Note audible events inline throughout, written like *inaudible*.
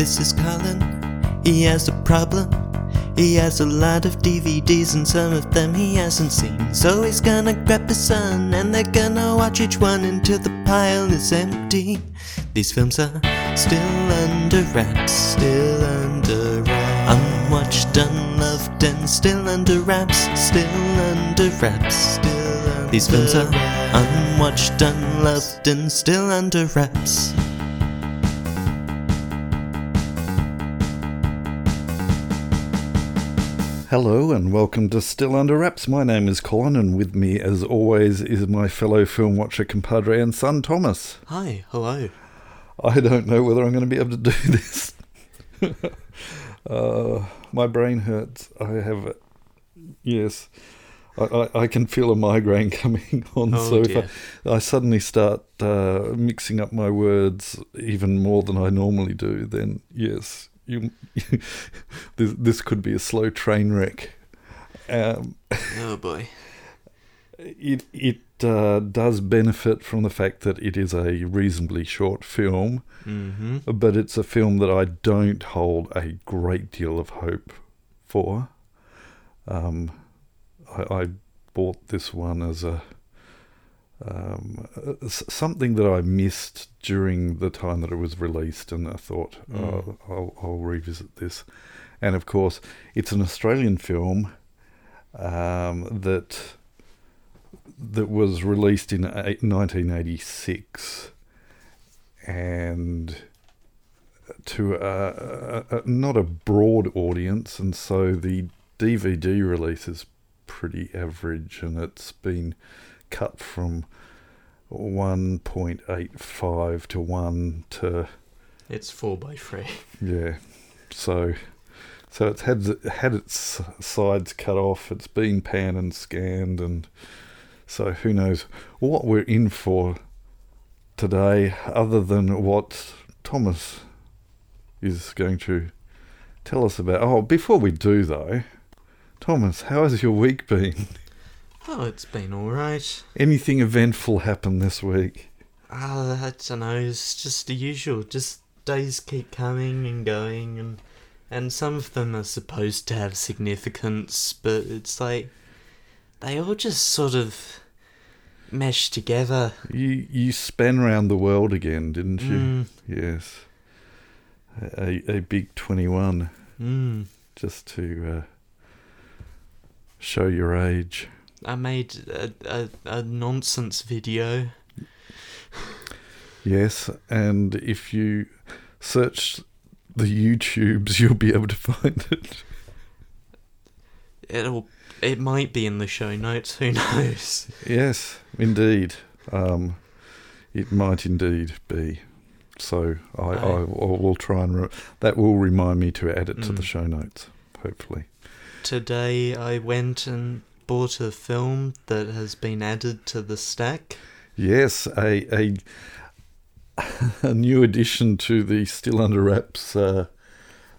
This is Colin. He has a problem. He has a lot of DVDs and some of them he hasn't seen. So he's gonna grab his son and they're gonna watch each one until the pile is empty. These films are still under wraps, still under wraps. Unwatched, unloved, and still under wraps, still under wraps, still under These films are unwatched, unloved, and still under wraps. Hello and welcome to Still Under Wraps. My name is Colin, and with me, as always, is my fellow film watcher compadre and son Thomas. Hi, hello. I don't know whether I'm going to be able to do *laughs* this. uh, my brain hurts. I have, yes, I, I, I can feel a migraine *laughs* coming on. Oh, so if. I, I suddenly start uh, mixing up my words even more than I normally do, then yes, you, *laughs* this, this could be a slow train wreck. Um, Oh *laughs* boy. it it uh, does benefit from the fact that it is a reasonably short film, Mm-hmm. but it's a film that I don't hold a great deal of hope for. Um, I, I bought this one as a um, uh, something that I missed during the time that it was released, and I thought Mm. oh, I'll, I'll revisit this. And of course, it's an Australian film um, that that was released in 1986 and to a, a, a, not a broad audience, and so the DVD release is pretty average, and it's been cut from 1.85 to 1 to It's four by three. yeah. So so it's had had its sides cut off. It's been pan and scanned, and so who knows what we're in for today, other than what Thomas is going to tell us about. Oh, before we do though, Thomas, how has your week been? *laughs* Oh, it's been alright. Anything eventful happened this week? Uh, I don't know, it's just the usual. Just days keep coming and going, and and some of them are supposed to have significance, but it's like they all just sort of mesh together. You you span round the world again, didn't you? Mm, Yes. A, a big 21, mm. just to uh, show your age. I made a, a, a nonsense video. Yes, and if you search the YouTubes, you'll be able to find it. It'll it might be in the show notes. Who knows? Yes, indeed. Um, it might indeed be. So I, I, I will try and re- that will remind me to add it to the Mm. show notes. Hopefully. Today I went and bought a film that has been added to the stack. Yes, a a *laughs* a new addition to the Still Under Wraps uh,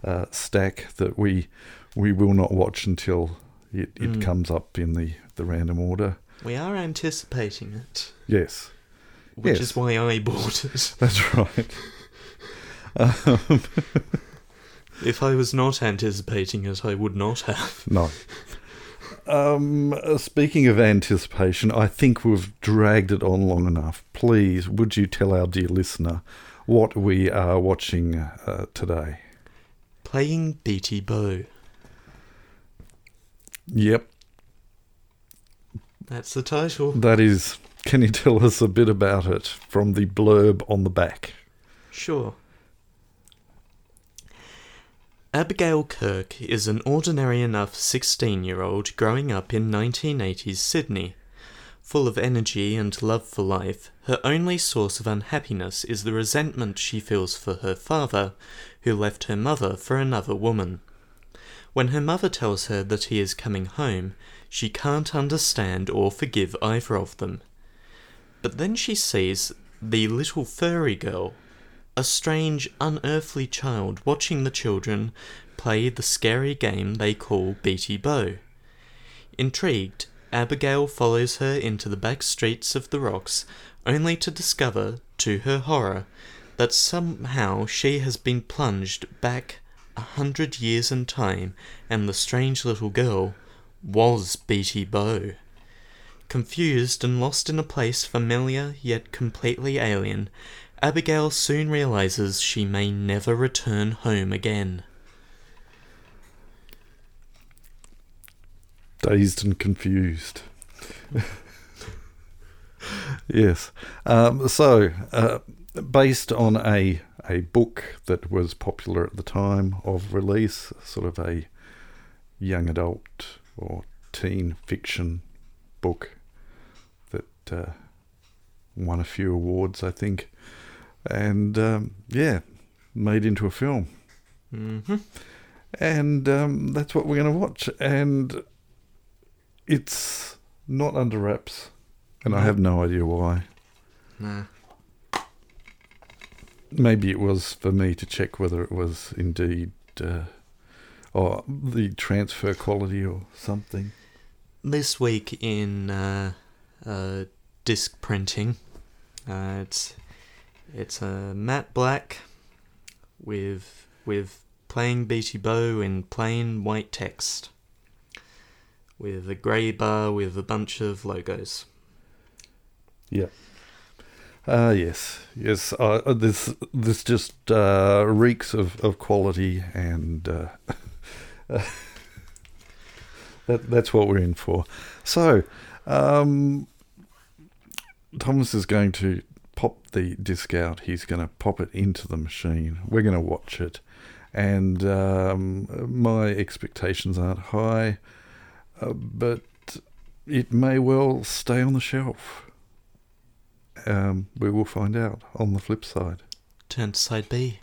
uh, stack that we we will not watch until it, it Mm. comes up in the, the random order. We are anticipating it, Yes, which Yes. is why I bought it. *laughs* that's right. um, *laughs* If I was not anticipating it, I would not have. no. Um, uh, speaking of anticipation, I think we've dragged it on long enough. Please, would you tell our dear listener what we are watching uh, today? Playing Beatie Bow. Yep, That's the title. That is, can you tell us a bit about it from the blurb on the back? Sure. Abigail Kirk is an ordinary enough 16 year old growing up in 1980s Sydney. Full of energy and love for life, her only source of unhappiness is the resentment she feels for her father, who left her mother for another woman. When her mother tells her that he is coming home, she can't understand or forgive either of them. But then she sees the little furry girl, a strange, unearthly child watching the children play the scary game they call Beatie Bow. Intrigued, Abigail follows her into the back streets of the rocks, only to discover, to her horror, that somehow she has been plunged back a hundred years in time, and the strange little girl was Beatie Bow. Confused and lost in a place familiar yet completely alien, Abigail soon realizes she may never return home again. Dazed and confused. yes. Um, so, uh, based on a a book that was popular at the time of release, sort of a young adult or teen fiction book that uh, won a few awards, I think, and um, yeah, made into a film. Mm-hmm. And um, that's what we're going to watch. And it's not under wraps, and I have no idea why. Nah. Maybe it was for me to check whether it was indeed, uh, or the transfer quality or something. This week in uh, uh, disc printing, uh, it's it's a matte black with with plain Bow in plain white text, with a grey bar with a bunch of logos. Yeah. Uh, yes, yes. Uh, uh, this this just uh, reeks of, of quality, and uh, *laughs* that that's what we're in for. So, um, Thomas is going to the disc out. He's going to pop it into the machine. We're going to watch it, and um, my expectations aren't high, uh, but it may well stay on the shelf. Um, we will find out on the flip side. Turn to side B.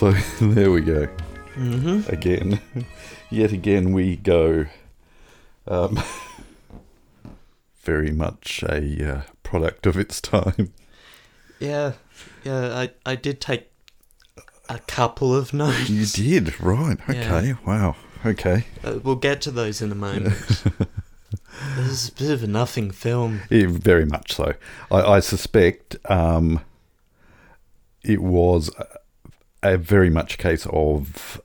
So *laughs* there we go. Mm-hmm. Again, *laughs* yet again we go. Um, *laughs* very much a uh, product of its time. Yeah, yeah. I I did take a couple of notes. You did right. Okay. Yeah. Wow. Okay. Uh, we'll get to those in a moment. this is a bit of a nothing film. Yeah, very much so. I, I suspect um, it was a, very much case of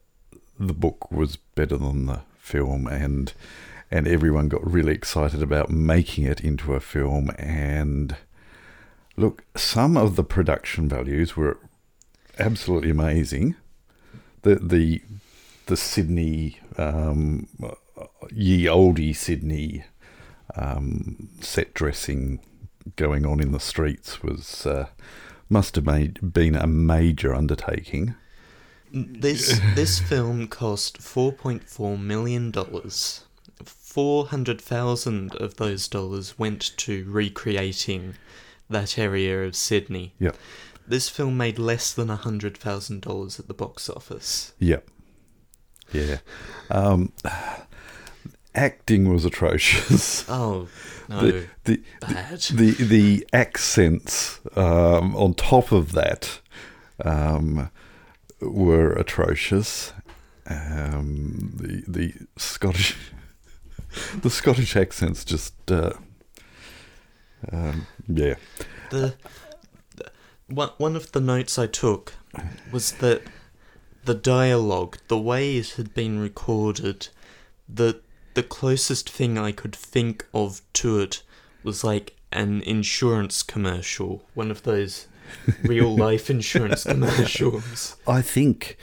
the book was better than the film, and and everyone got really excited about making it into a film. And look, some of the production values were absolutely amazing. The the the Sydney um, ye oldie Sydney um, set dressing going on in the streets was uh, must have made, been a major undertaking. This this film cost four point four million dollars. Four hundred thousand of those dollars went to recreating that area of Sydney. Yeah. this film made less than a hundred thousand dollars at the box office. Yep. Yeah. Um, acting was atrocious. *laughs* Oh no, The, the, bad. the the accents um, on top of that um, were atrocious. Um, the the Scottish *laughs* the Scottish accents just uh, um, yeah the, the one one of the notes I took was that the dialogue, the way it had been recorded, the the closest thing I could think of to it was like an insurance commercial, one of those *laughs* real life insurance commercials. I think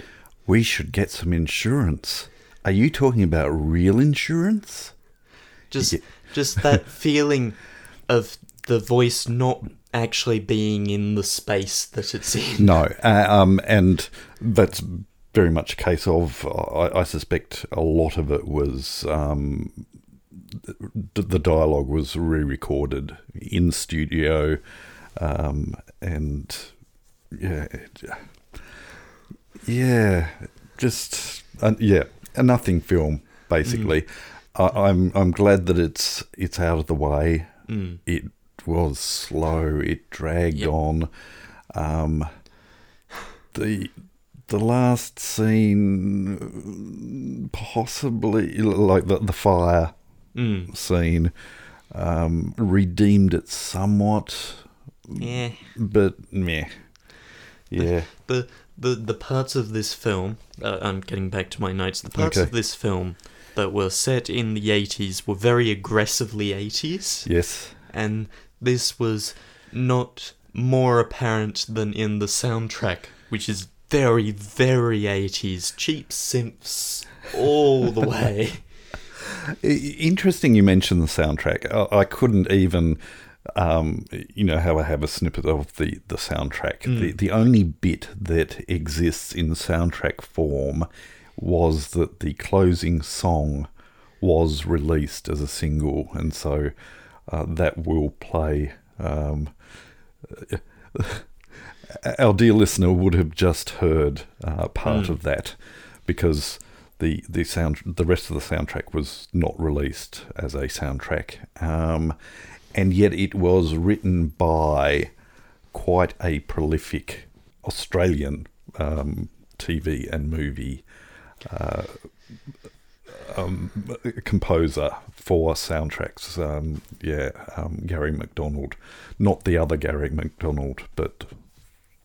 we should get some insurance. Are you talking about real insurance? Just Yeah. just that *laughs* feeling of the voice not actually being in the space that it's in. No, uh, um, and that's very much a case of. I, I suspect a lot of it was um, the, dialogue was re-recorded in studio, um, and yeah, yeah, just uh, yeah, a nothing film basically. I, I'm I'm glad that it's it's out of the way. Mm. It was slow. It dragged Yep. on. Um, the the last scene, possibly like the the fire Mm. scene, um, redeemed it somewhat, Yeah. but meh. Yeah. the the the parts of this film uh, I'm getting back to my notes the parts Okay. of this film that were set in the 80s were very aggressively 80s Yes. and this was not more apparent than in the soundtrack which is very very 80s cheap synths all the way *laughs* Interesting you mentioned the soundtrack. I, I couldn't even, um, you know, how I have a snippet of the, the soundtrack. The, the only bit that exists in soundtrack form was that the closing song was released as a single, and so uh, that will play. Um, *laughs* our dear listener would have just heard uh, part of that because the the sound the rest of the soundtrack was not released as a soundtrack, um, and yet it was written by quite a prolific Australian um, TV and movie uh, um, composer for soundtracks. Um, yeah, um, Garry McDonald, not the other Garry McDonald, but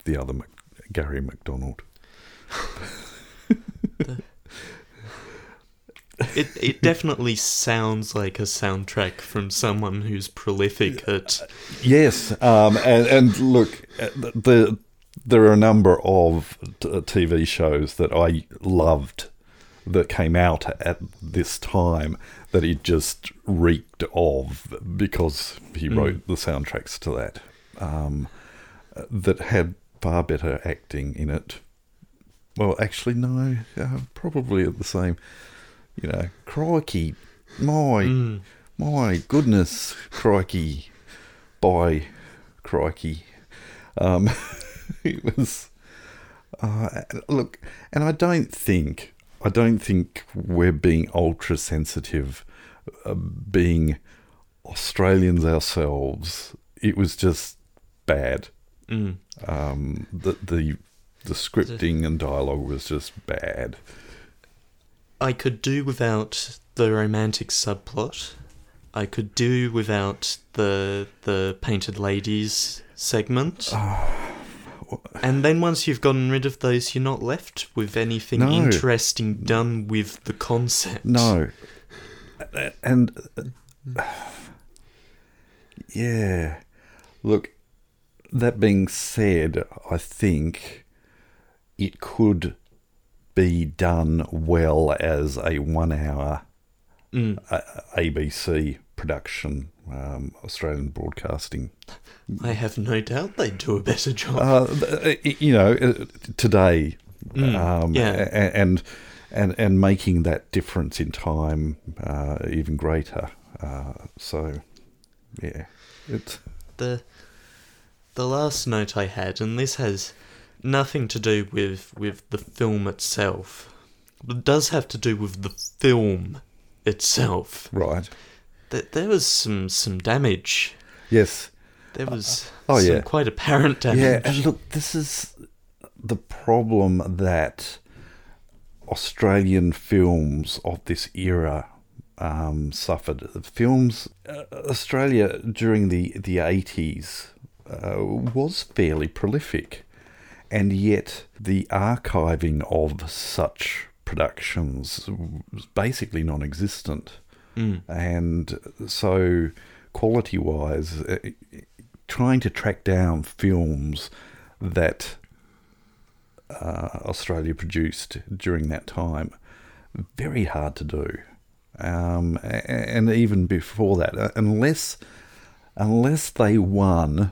the other Mc- Garry McDonald. *laughs* it it definitely sounds like a soundtrack from someone who's prolific at Yes, um, and, and look, uh, the there are a number of t- TV shows that I loved that came out at this time that he just reeked of because he wrote the soundtracks to that um, that had far better acting in it. Well, actually, no, uh, probably at the same. You know, crikey, my my goodness, crikey, by crikey. Um, *laughs* it was uh, look, and I don't think I don't think we're being ultra sensitive, uh, being Australians ourselves. It was just bad. Mm, Um, the the the scripting and dialogue was just bad. I could do without the romantic subplot. I could do without the the painted ladies segment. and then once you've gotten rid of those, you're not left with anything No. interesting done with the concept. No, and uh, *sighs* yeah, look. That being said, I think it could be done well as a one-hour Mm, uh, ABC production, um, Australian Broadcasting. I have no doubt they'd do a better job. Uh, you know, uh, today, Mm, um, yeah. and and and making that difference in time uh, even greater. Uh, so, yeah, it's the the last note I had, and this has nothing to do with with the film itself. but It does have to do with the film itself. Right. That there was some some damage. Yes. There was oh, some yeah. quite apparent damage. Yeah, and look, this is the problem that Australian films of this era um, suffered. Films, uh, Australia during the the eighties uh, was fairly prolific, and yet the archiving of such productions was basically non-existent, Mm. and so quality-wise, uh, trying to track down films that uh, Australia produced during that time, very hard to do. Um, and even before that, uh, unless unless they won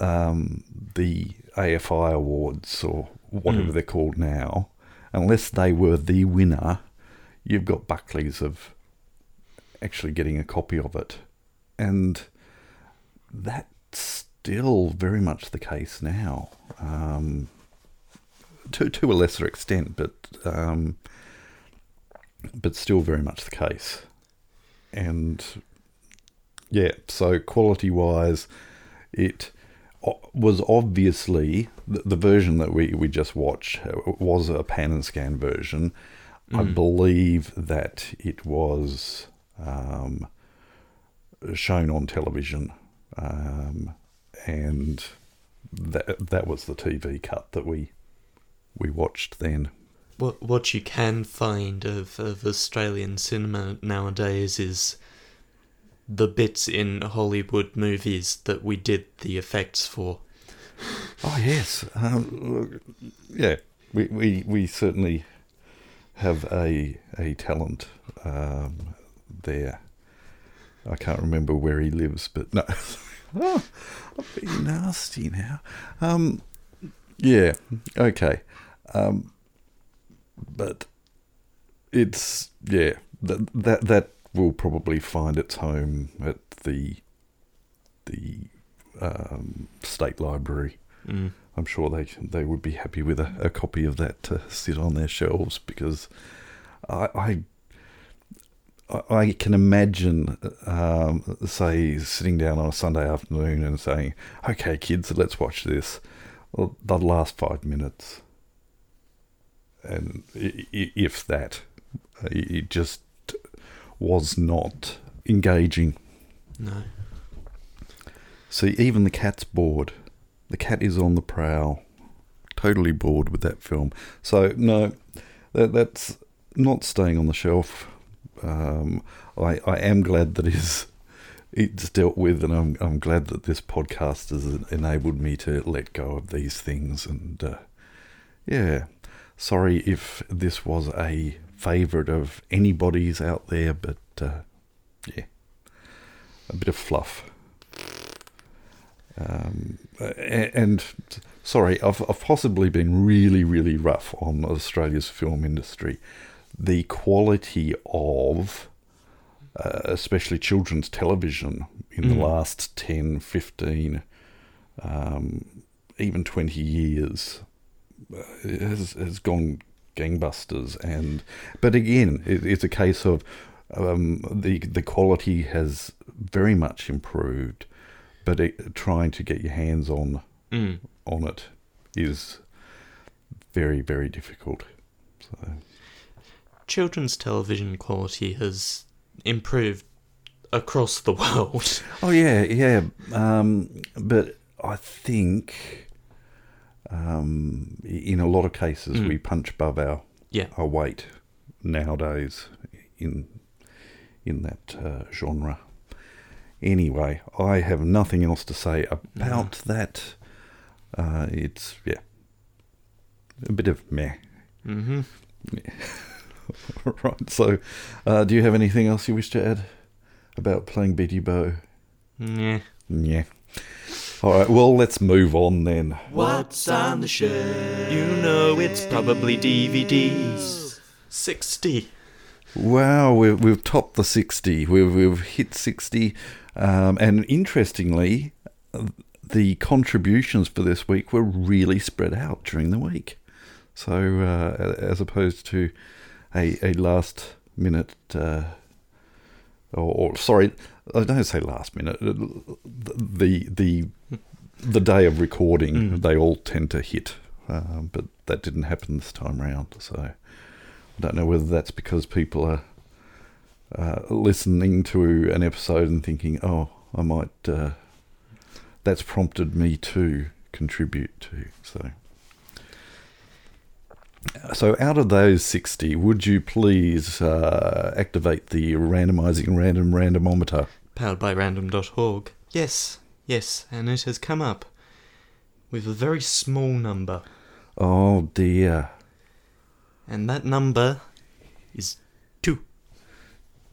um, the AFI awards or whatever Mm. they're called now, unless they were the winner, you've got Buckley's of actually getting a copy of it, and that's still very much the case now. Um, to to a lesser extent, but um, but still very much the case. And yeah, so quality wise, it was obviously the, the version that we, we just watched uh, was a pan and scan version. I Mm. believe that it was um, shown on television, um, and that that was the TV cut that we we watched then. What what you can find of, of Australian cinema nowadays is the bits in Hollywood movies that we did the effects for. Oh yes, um, yeah. We, we we certainly have a a talent um, there. I can't remember where he lives, but no. *laughs* oh, I'm being nasty now. Um, yeah, okay. Um, but it's yeah that that that will probably find its home at the the um, state library. Mm. I'm sure they they would be happy with a, a copy of that to sit on their shelves because I I, I can imagine um, say sitting down on a Sunday afternoon and saying, "Okay, kids, let's watch this." Well, the last five minutes, and if that, it just was not engaging. No. See, even the cat's bored. The cat is on the prowl. Totally bored with that film. So no, that, that's not staying on the shelf. Um, I I am glad that is it's dealt with, and I'm I'm glad that this podcast has enabled me to let go of these things. And uh, yeah, sorry if this was a favourite of anybody's out there, but uh, yeah, a bit of fluff. Um, and sorry, I've, I've possibly been really, really rough on Australia's film industry. The quality of, uh, especially children's television in the Mm. last 10, 15, um, even 20 years uh, has, has gone gangbusters. And But again, it, it's a case of um, the, the quality has very much improved but it, trying to get your hands on Mm. on it is very very difficult. So Children's television quality has improved across the *laughs* world. oh yeah yeah, um, but I think um, in a lot of cases Mm. we punch above our Yeah. our weight nowadays in in that uh, genre. Anyway, I have nothing else to say about that. Uh, it's yeah, a bit of meh. hmm *laughs* right. So, uh, do you have anything else you wish to add about playing Betty Bow? Yeah. Yeah. All right. Well, let's move on then. What's on the shelf? You know it's probably DVDs. 60. Wow, we've we've topped the sixty. We've we've hit sixty, um, and interestingly, the contributions for this week were really spread out during the week. So, uh, as opposed to a, a last minute, uh, or, or sorry, I don't say last minute, the the the day of recording, Mm. they all tend to hit, um, but that didn't happen this time round. So, I don't know whether that's because people are uh, listening to an episode and thinking, "Oh, I might." Uh, that's prompted me to contribute to. So, so out of those sixty, would you please uh, activate the randomizing random randomometer? Powered by random.org. Yes, yes, and it has come up with a very small number. Oh dear, And that number is two.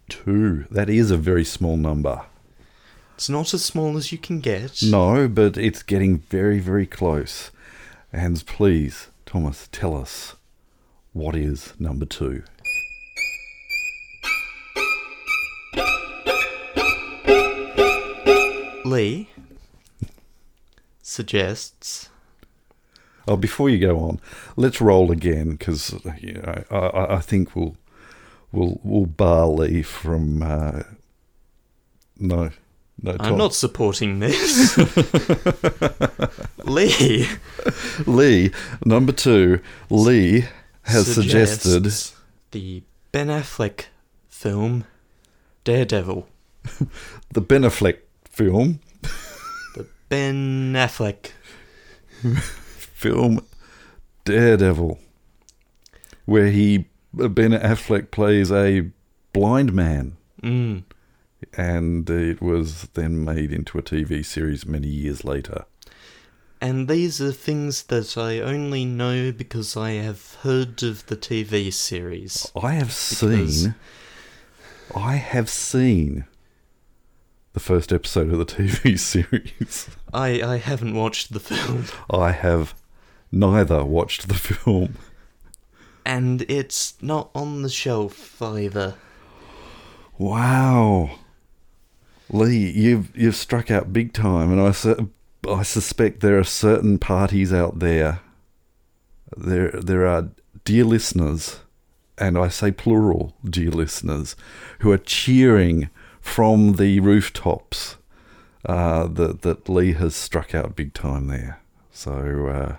two. That is a very small number. It's not as small as you can get. No, but it's getting very, very close. And please, Thomas, tell us what is number two. Lee suggests Oh, before you go on, let's roll again because you know, I- I, I think we'll we'll we'll bar Lee from. Uh, no, no. I'm Tom. not supporting this. *laughs* Lee Lee. Number two, Lee has suggested the Ben Affleck film Daredevil. *laughs* the Ben Affleck film. The Ben Affleck. *laughs* film Daredevil, where he Ben Affleck plays a blind man, Mm. And it was then made into a TV series many years later. And these are things that I only know because I have heard of the TV series. I have seen, I have seen the first episode of the TV *laughs* series. I, I haven't watched the film, I have neither watched the film. and it's not on the shelf either. Wow, Lee, you've you've struck out big time, and I su- I suspect there are certain parties out there. There there are dear listeners, and I say plural, dear listeners, who are cheering from the rooftops uh, that that Lee has struck out big time there. So uh,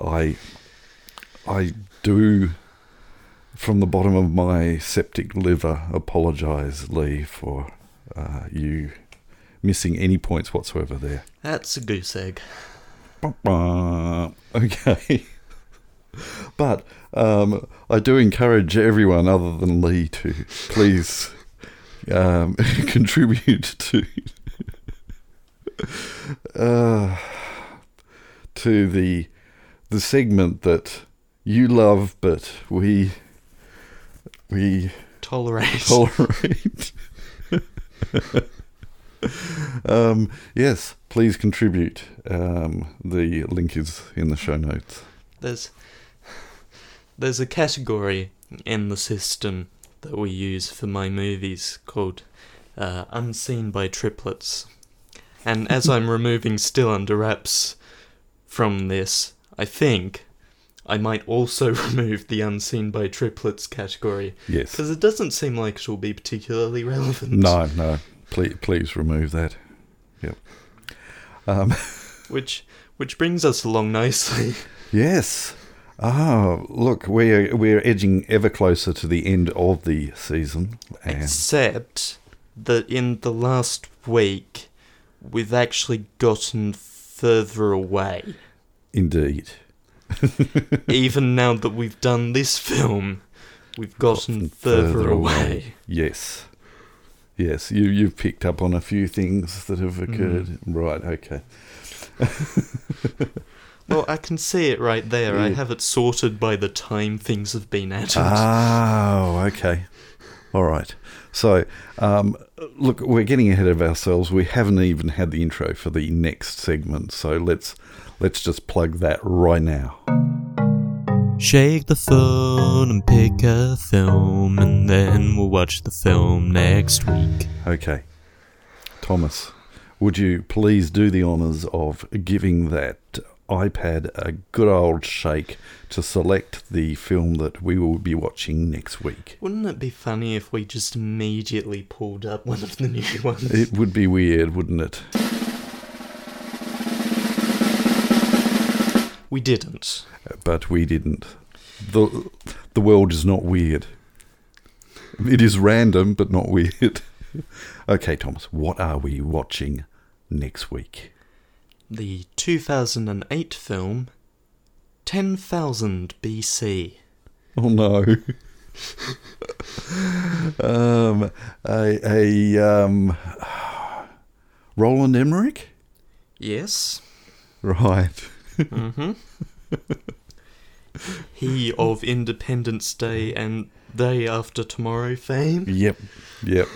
I I do from the bottom of my septic liver apologize, Lee, for uh, you missing any points whatsoever there. That's a goose egg. Okay. *laughs* But um, I do encourage everyone other than Lee to please um, *laughs* contribute to *laughs* uh, to the the segment that you love, but we we Tolerate. tolerate. *laughs* um, yes, please contribute. Um, the link is in the show notes. there's there's a category in the system that we use for my movies called uh, unseen by triplets and as *laughs* i'm removing still under wraps from this i think i might also *laughs* remove the unseen by triplets category Yes. because it doesn't seem like it will be particularly relevant No, no. Please, please remove that. Yep. Um, *laughs* which which brings us along nicely yes. Ah, look, we're we're edging ever closer to the end of the season, and Except that in the last week, we've actually gotten further away. indeed, *laughs* Even now that we've done this film, we've gotten further, away. Yes. Yes, you you've picked up on a few things that have occurred. Right, okay. *laughs* Well, I can see it right there. I have it sorted by the time things have been added. Oh, okay. All right. So, um, look, we're getting ahead of ourselves. We haven't even had the intro for the next segment, so let's let's just plug that right now. Shake the phone and pick a film, and then we'll watch the film next week. Okay, Thomas, would you please do the honours of giving that iPad a good old shake to select the film that we will be watching next week? Wouldn't it be funny if we just immediately pulled up one of the new *laughs* ones? It would be weird, wouldn't it? We didn't. But we didn't. The, the world is not weird. It is random, but not weird. *laughs* okay, Thomas, what are we watching next week? The 2008 film 10,000 BC. Oh no. *laughs* um, a, a um, Roland Emmerich? Yes. Right. Mm-hmm. *laughs* he of Independence Day and Day After Tomorrow fame. Yep. Yep.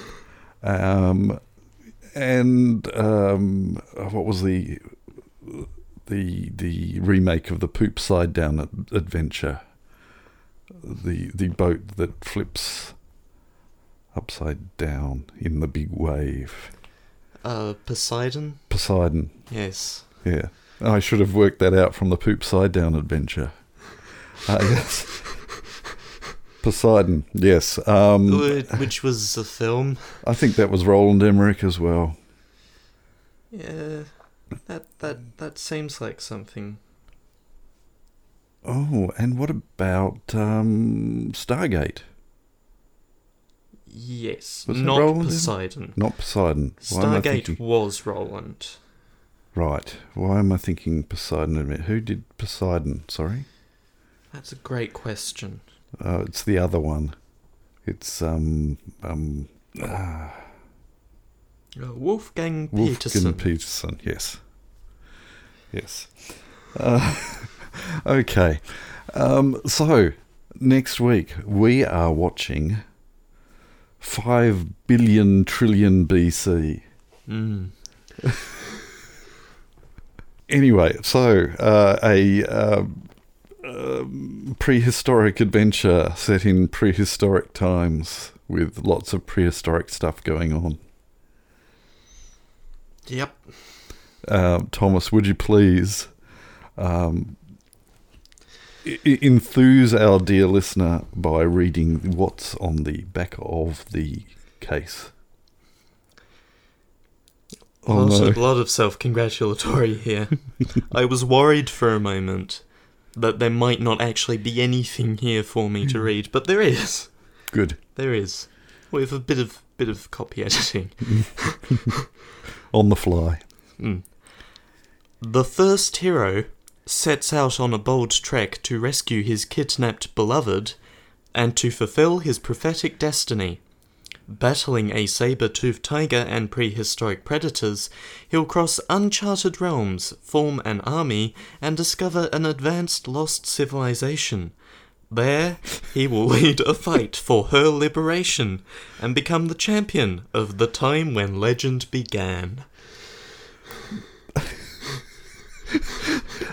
Um, and um, what was the the the remake of the Poop Side Down adventure? The the boat that flips upside down in the big wave. Uh, Poseidon? Poseidon. Yes. Yeah. I should have worked that out from the Poop Side Down adventure. Uh, *laughs* yes. Poseidon, yes. Um, Which was a film. I think that was Roland Emmerich as well. Yeah. That, that, that seems like something. Oh, and what about um, Stargate? Yes. Was not? Poseidon. Not Poseidon. Why Stargate was Roland. Right. Why am I thinking Poseidon? a minute? Who did Poseidon? Sorry. That's a great question. Uh, it's the other one. It's um um ah, Uh, Wolfgang Wolfgang Petersen. Petersen. Yes. Yes. Uh, *laughs* okay. Um, so next week we are watching five billion trillion BC. Mm. *laughs* Anyway, so uh, a um, um, prehistoric adventure set in prehistoric times with lots of prehistoric stuff going on. Yep. Uh, Thomas, would you please um, I- enthuse our dear listener by reading what's on the back of the case? A Oh, lot, no. of, lot of self-congratulatory here. I was worried for a moment that there might not actually be anything here for me Hmm. to read, but there is. Good. There is. With a bit of bit of copy editing. *laughs* On the fly. Mm. The first hero sets out on a bold trek to rescue his kidnapped beloved and to fulfill his prophetic destiny. Battling a saber-toothed tiger and prehistoric predators, he'll cross uncharted realms, form an army, and discover an advanced lost civilization. There, he will *laughs* lead a fight for her liberation and become the champion of the time when legend began. *laughs*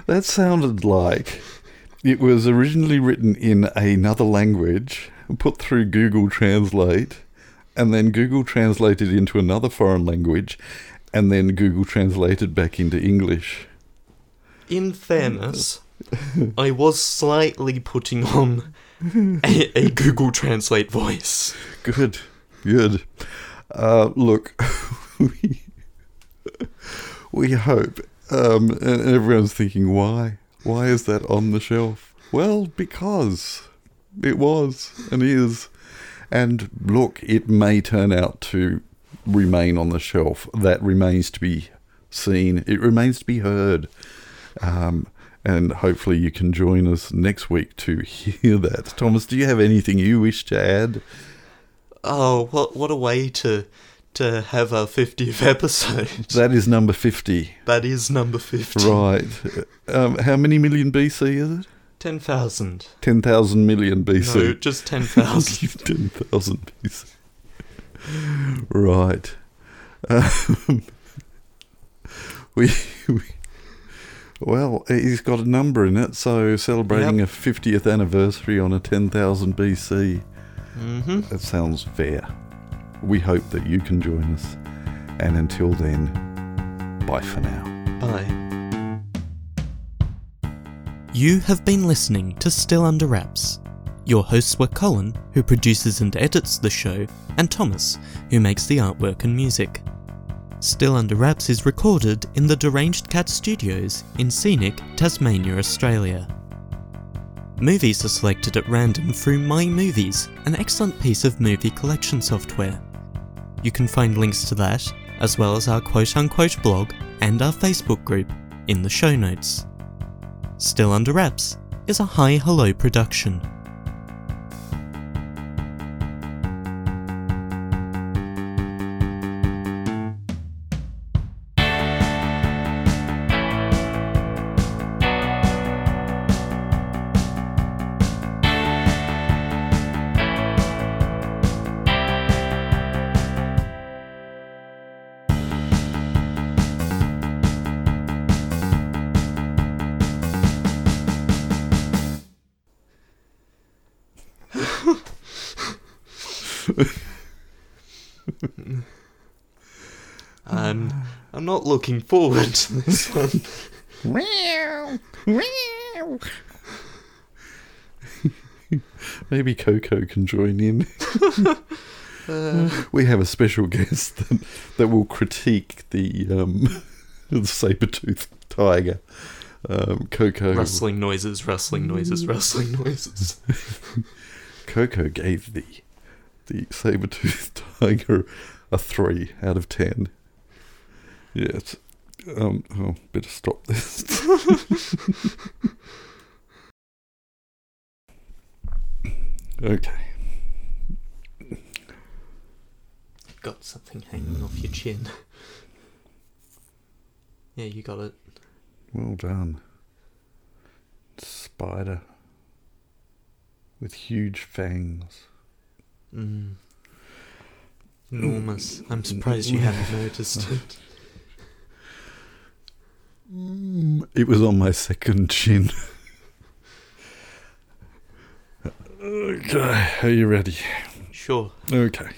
That sounded like it was originally written in another language, put through Google Translate, and then Google translated into another foreign language, and then Google translated back into English. In fairness, I was slightly putting on a, a Google Translate voice. Good, good. Uh, look, we, *laughs* we hope, um, and everyone's thinking, why? Why is that on the shelf? Well, because it was and is. And look, it may turn out to remain on the shelf. That remains to be seen. It remains to be heard. Um, and hopefully you can join us next week to *laughs* hear that. Thomas, do you have anything you wish to add? Oh, what what a way to to have our 50th *laughs* episode. That is number 50. That is number 50. Right. Um, how many million BC is it? 10,000. 10,000 million BC. No, just 10,000. *laughs* 10,000 BC. Right. Um, *laughs* we, we, well, he's got a number in it, so celebrating a 50th anniversary on a 10,000 BC. hmm That sounds fair. We hope that you can join us. And until then, Bye for now. Bye. You have been listening to Still Under Wraps. Your hosts were Colin, who produces and edits the show, and Thomas, who makes the artwork and music. Still Under Wraps is recorded in the Deranged Cat Studios in scenic Tasmania, Australia. Movies are selected at random through My Movies, an excellent piece of movie collection software. You can find links to that, as well as our quote unquote blog and our Facebook group, in the show notes. Still Under Wraps is a Hi Hello production. Looking forward to *laughs* this one. Meow. Maybe Coco can join in. *laughs* we have a special guest that, that will critique the um, *laughs* the saber-toothed tiger. Um, Coco Rustling noises, rustling noises, rustling noises. Coco gave the the saber-toothed tiger a three out of ten. Yes. Um, oh, better stop this. *laughs* okay. Got something hanging off your chin. Yeah, you got it. Well done. Spider with huge fangs. Mm. Enormous. I'm surprised you haven't *laughs* noticed it. Mm, it was on my second chin. okay, are you ready? Sure. Okay.